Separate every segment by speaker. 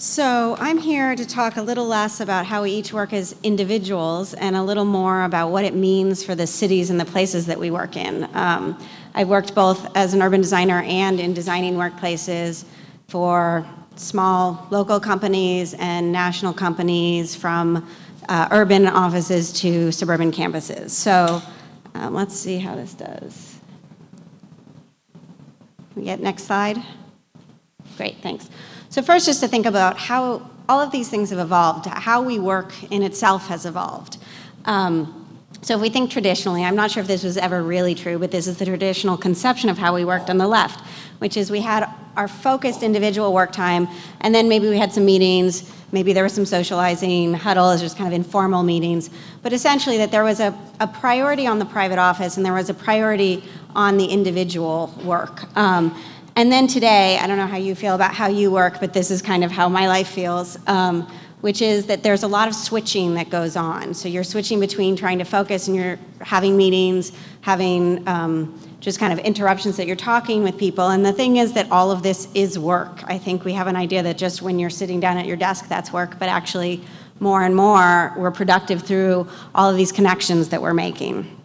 Speaker 1: So I'm here to talk a little less about how we each work as individuals and a little more about what it means for the cities and the places that we work in. Um, I've worked both as an urban designer and in designing workplaces for small local companies and national companies from uh, urban offices to suburban campuses. So um, let's see how this does. We get next slide. Great, thanks. So first, just to think about how all of these things have evolved, how we work in itself has evolved. Um, so if we think traditionally, I'm not sure if this was ever really true, but this is the traditional conception of how we worked on the left, which is we had our focused individual work time, and then maybe we had some meetings, maybe there was some socializing, huddles, just kind of informal meetings, but essentially that there was a, a priority on the private office and there was a priority on the individual work. Um, and then today, I don't know how you feel about how you work, but this is kind of how my life feels. Um, which is that there's a lot of switching that goes on. So you're switching between trying to focus and you're having meetings, having um, just kind of interruptions that you're talking with people. And the thing is that all of this is work. I think we have an idea that just when you're sitting down at your desk, that's work, but actually, more and more, we're productive through all of these connections that we're making.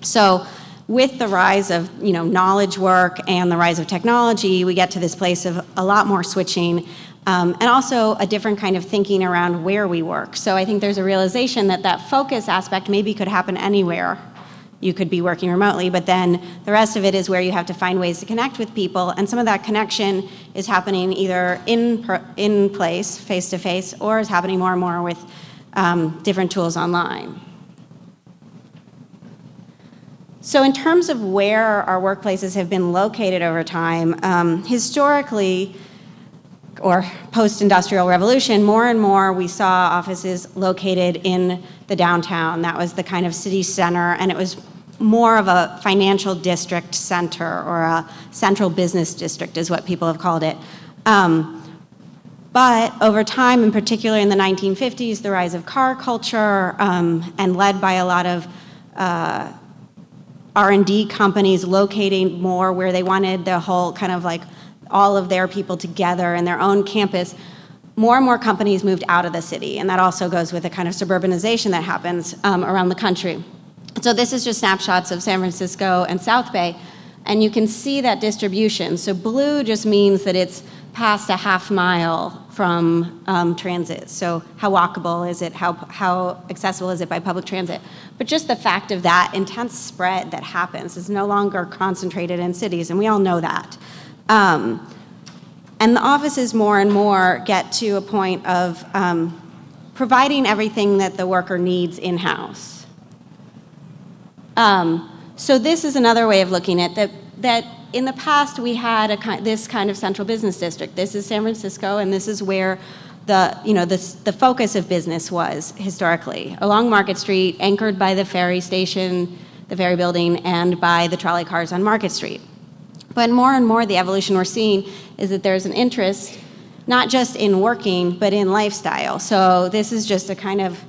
Speaker 1: So, with the rise of you know knowledge work and the rise of technology, we get to this place of a lot more switching um, and also a different kind of thinking around where we work. So I think there's a realization that that focus aspect maybe could happen anywhere. You could be working remotely, but then the rest of it is where you have to find ways to connect with people, and some of that connection is happening either in in place, face to face, or is happening more and more with um, different tools online. So, in terms of where our workplaces have been located over time, um, historically, or post-industrial revolution, more and more we saw offices located in the downtown. That was the kind of city center, and it was more of a financial district center or a central business district is what people have called it. Um, but over time, in particular in the 1950s, the rise of car culture um, and led by a lot of uh, R&D companies locating more where they wanted the whole kind of like all of their people together in their own campus, more and more companies moved out of the city. And that also goes with the kind of suburbanization that happens um, around the country. So this is just snapshots of San Francisco and South Bay. And you can see that distribution. So blue just means that it's past a half mile from um, transit. So how walkable is it? How, how accessible is it by public transit? But just the fact of that intense spread that happens is no longer concentrated in cities, and we all know that. Um, and the offices more and more get to a point of um, providing everything that the worker needs in-house. Um, so this is another way of looking at that, that in the past we had a, this kind of central business district. This is San Francisco, and this is where the, you know, the, the focus of business was historically. Along Market Street, anchored by the ferry station, the ferry building, and by the trolley cars on Market Street. But more and more, the evolution we're seeing is that there's an interest not just in working, but in lifestyle. So this is just a kind of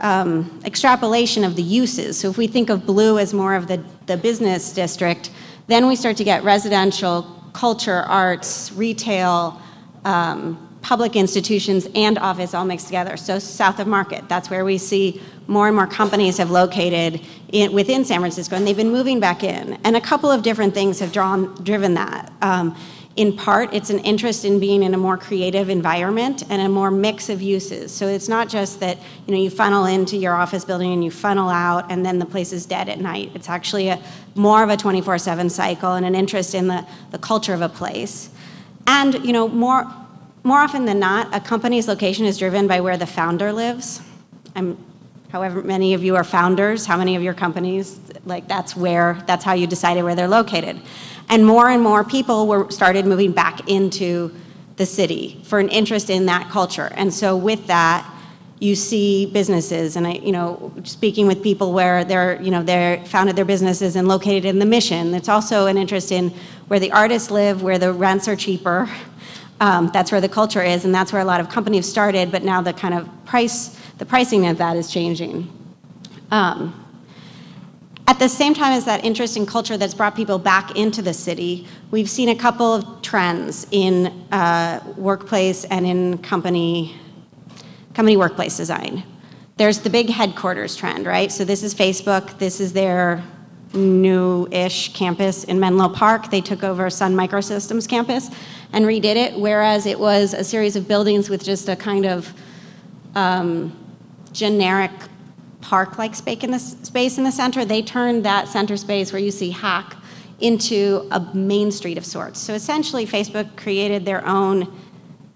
Speaker 1: um, extrapolation of the uses. So if we think of blue as more of the, the business district, then we start to get residential, culture, arts, retail, um, public institutions, and office all mixed together. So south of Market, that's where we see more and more companies have located in, within San Francisco, and they've been moving back in. And a couple of different things have drawn, driven that. Um, in part, it's an interest in being in a more creative environment and a more mix of uses. So it's not just that you know you funnel into your office building and you funnel out, and then the place is dead at night. It's actually a more of a 24/7 cycle and an interest in the, the culture of a place. And you know more more often than not, a company's location is driven by where the founder lives. I'm however many of you are founders, how many of your companies, like that's where, that's how you decided where they're located. And more and more people were started moving back into the city for an interest in that culture. And so with that, you see businesses and I, you know, speaking with people where they're, you know, they're founded their businesses and located in the mission. It's also an interest in where the artists live, where the rents are cheaper. Um, that's where the culture is, and that's where a lot of companies started, but now the kind of price the pricing of that is changing. Um, at the same time as that interest in culture that's brought people back into the city, we've seen a couple of trends in uh, workplace and in company, company workplace design. There's the big headquarters trend, right? So this is Facebook, this is their new-ish campus in Menlo Park. They took over Sun Microsystems campus and redid it, whereas it was a series of buildings with just a kind of um, generic park-like space in, the, space in the center. They turned that center space where you see Hack into a main street of sorts. So essentially, Facebook created their own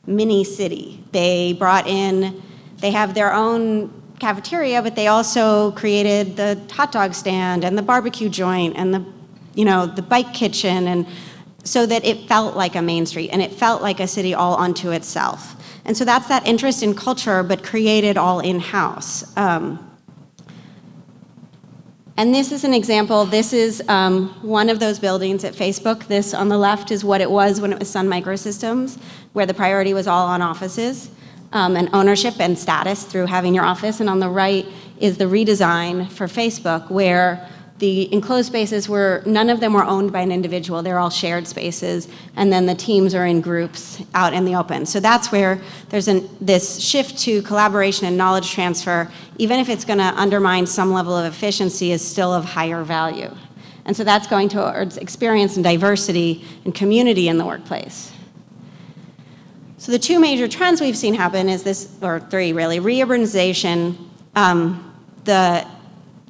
Speaker 1: mini city. They brought in, they have their own cafeteria, but they also created the hot dog stand and the barbecue joint and the, you know, the bike kitchen, and so that it felt like a main street and it felt like a city all unto itself. And so that's that interest in culture, but created all in-house. Um, and this is an example. This is um, one of those buildings at Facebook. This on the left is what it was when it was Sun Microsystems, where the priority was all on offices um, and ownership and status through having your office. And on the right is the redesign for Facebook, where the enclosed spaces were, none of them were owned by an individual. They're all shared spaces. And then the teams are in groups out in the open. So that's where there's an, this shift to collaboration and knowledge transfer, even if it's going to undermine some level of efficiency, is still of higher value. And so that's going towards experience and diversity and community in the workplace. So the two major trends we've seen happen is this, or three really, reurbanization, um, the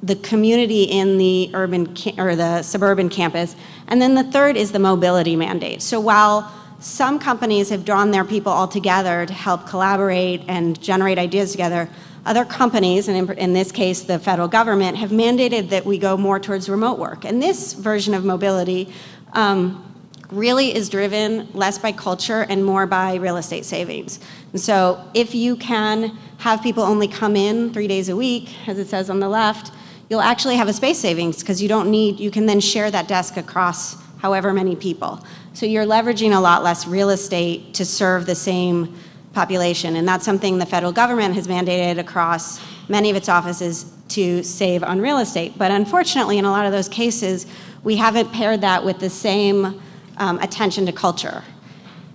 Speaker 1: the community in the urban or the suburban campus, and then the third is the mobility mandate. So while some companies have drawn their people all together to help collaborate and generate ideas together, other companies, and in, in, this case the federal government, have mandated that we go more towards remote work. And this version of mobility um, really is driven less by culture and more by real estate savings. And so if you can have people only come in three days a week, as it says on the left, you'll actually have a space savings because you don't need, you can then share that desk across however many people. So you're leveraging a lot less real estate to serve the same population. And that's something the federal government has mandated across many of its offices to save on real estate. But unfortunately, in a lot of those cases, we haven't paired that with the same um, attention to culture.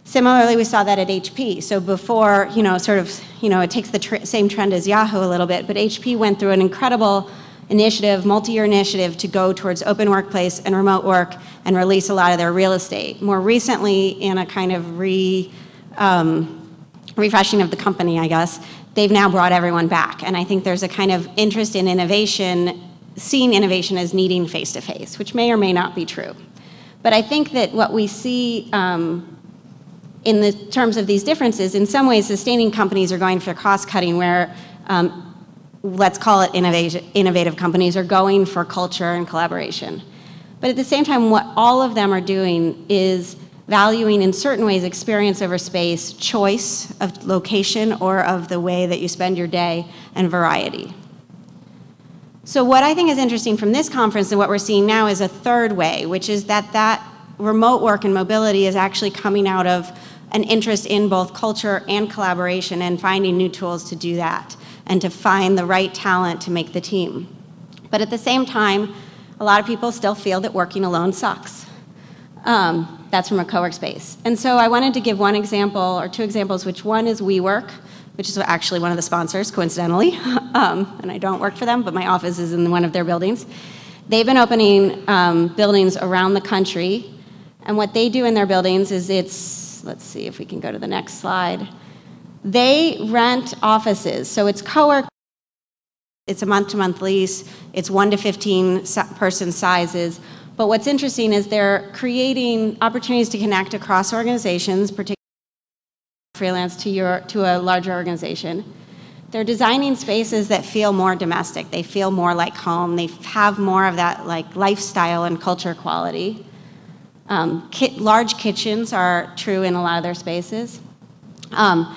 Speaker 1: Similarly, we saw that at HP. So before, you know, sort of, you know, it takes the tr same trend as Yahoo a little bit, but HP went through an incredible initiative, multi-year initiative to go towards open workplace and remote work and release a lot of their real estate. More recently, in a kind of re, um, refreshing of the company, I guess, they've now brought everyone back. And I think there's a kind of interest in innovation, seeing innovation as needing face-to-face, -face, which may or may not be true. But I think that what we see um, in the terms of these differences, in some ways, sustaining companies are going for cost cutting where um, let's call it innovative companies, are going for culture and collaboration. But at the same time, what all of them are doing is valuing in certain ways experience over space, choice of location or of the way that you spend your day, and variety. So what I think is interesting from this conference and what we're seeing now is a third way, which is that that remote work and mobility is actually coming out of an interest in both culture and collaboration and finding new tools to do that and to find the right talent to make the team. But at the same time, a lot of people still feel that working alone sucks. Um, that's from a co-work space. And so I wanted to give one example or two examples, which one is WeWork, which is actually one of the sponsors, coincidentally. um, and I don't work for them, but my office is in one of their buildings. They've been opening um, buildings around the country. And what they do in their buildings is it's, let's see if we can go to the next slide. They rent offices, so it's co-work. It's a month-to-month lease. It's one to 15 person sizes. But what's interesting is they're creating opportunities to connect across organizations, particularly freelance to, your, to a larger organization. They're designing spaces that feel more domestic. They feel more like home. They have more of that like lifestyle and culture quality. Um, ki large kitchens are true in a lot of their spaces. Um,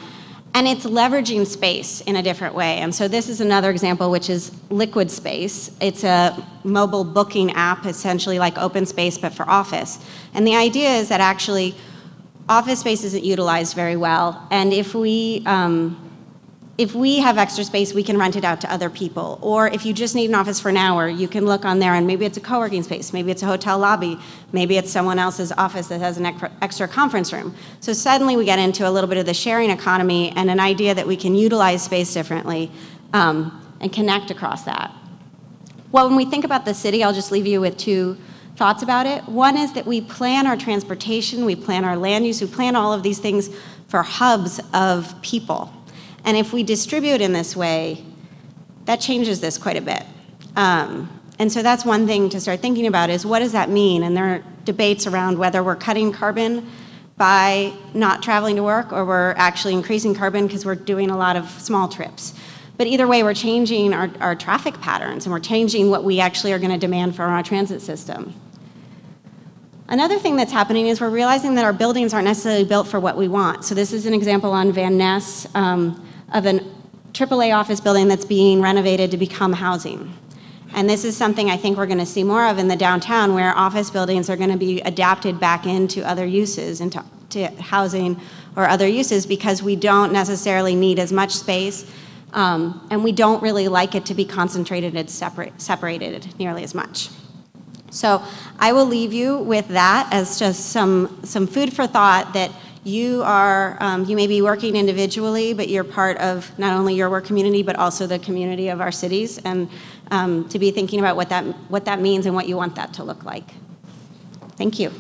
Speaker 1: and it's leveraging space in a different way. And so this is another example, which is Liquid Space. It's a mobile booking app, essentially like Open Space, but for office. And the idea is that actually office space isn't utilized very well. And if we, um, if we have extra space, we can rent it out to other people. Or if you just need an office for an hour, you can look on there and maybe it's a co-working space, maybe it's a hotel lobby, maybe it's someone else's office that has an extra- extra conference room. So suddenly we get into a little bit of the sharing economy and an idea that we can utilize space differently um, and connect across that. Well, when we think about the city, I'll just leave you with two thoughts about it. One is that we plan our transportation, we plan our land use, we plan all of these things for hubs of people. And if we distribute in this way, that changes this quite a bit. Um, and so that's one thing to start thinking about is what does that mean? And there are debates around whether we're cutting carbon by not traveling to work or we're actually increasing carbon because we're doing a lot of small trips. But either way, we're changing our, our traffic patterns and we're changing what we actually are going to demand from our transit system. Another thing that's happening is we're realizing that our buildings aren't necessarily built for what we want. So this is an example on Van Ness um, of an AAA office building that's being renovated to become housing. And this is something I think we're going to see more of in the downtown, where office buildings are going to be adapted back into other uses, into to housing or other uses, because we don't necessarily need as much space, um, and we don't really like it to be concentrated and separate, separated nearly as much. So I will leave you with that as just some, some food for thought that you are, um, you may be working individually, but you're part of not only your work community, but also the community of our cities, and um, to be thinking about what that, what that means and what you want that to look like. Thank you.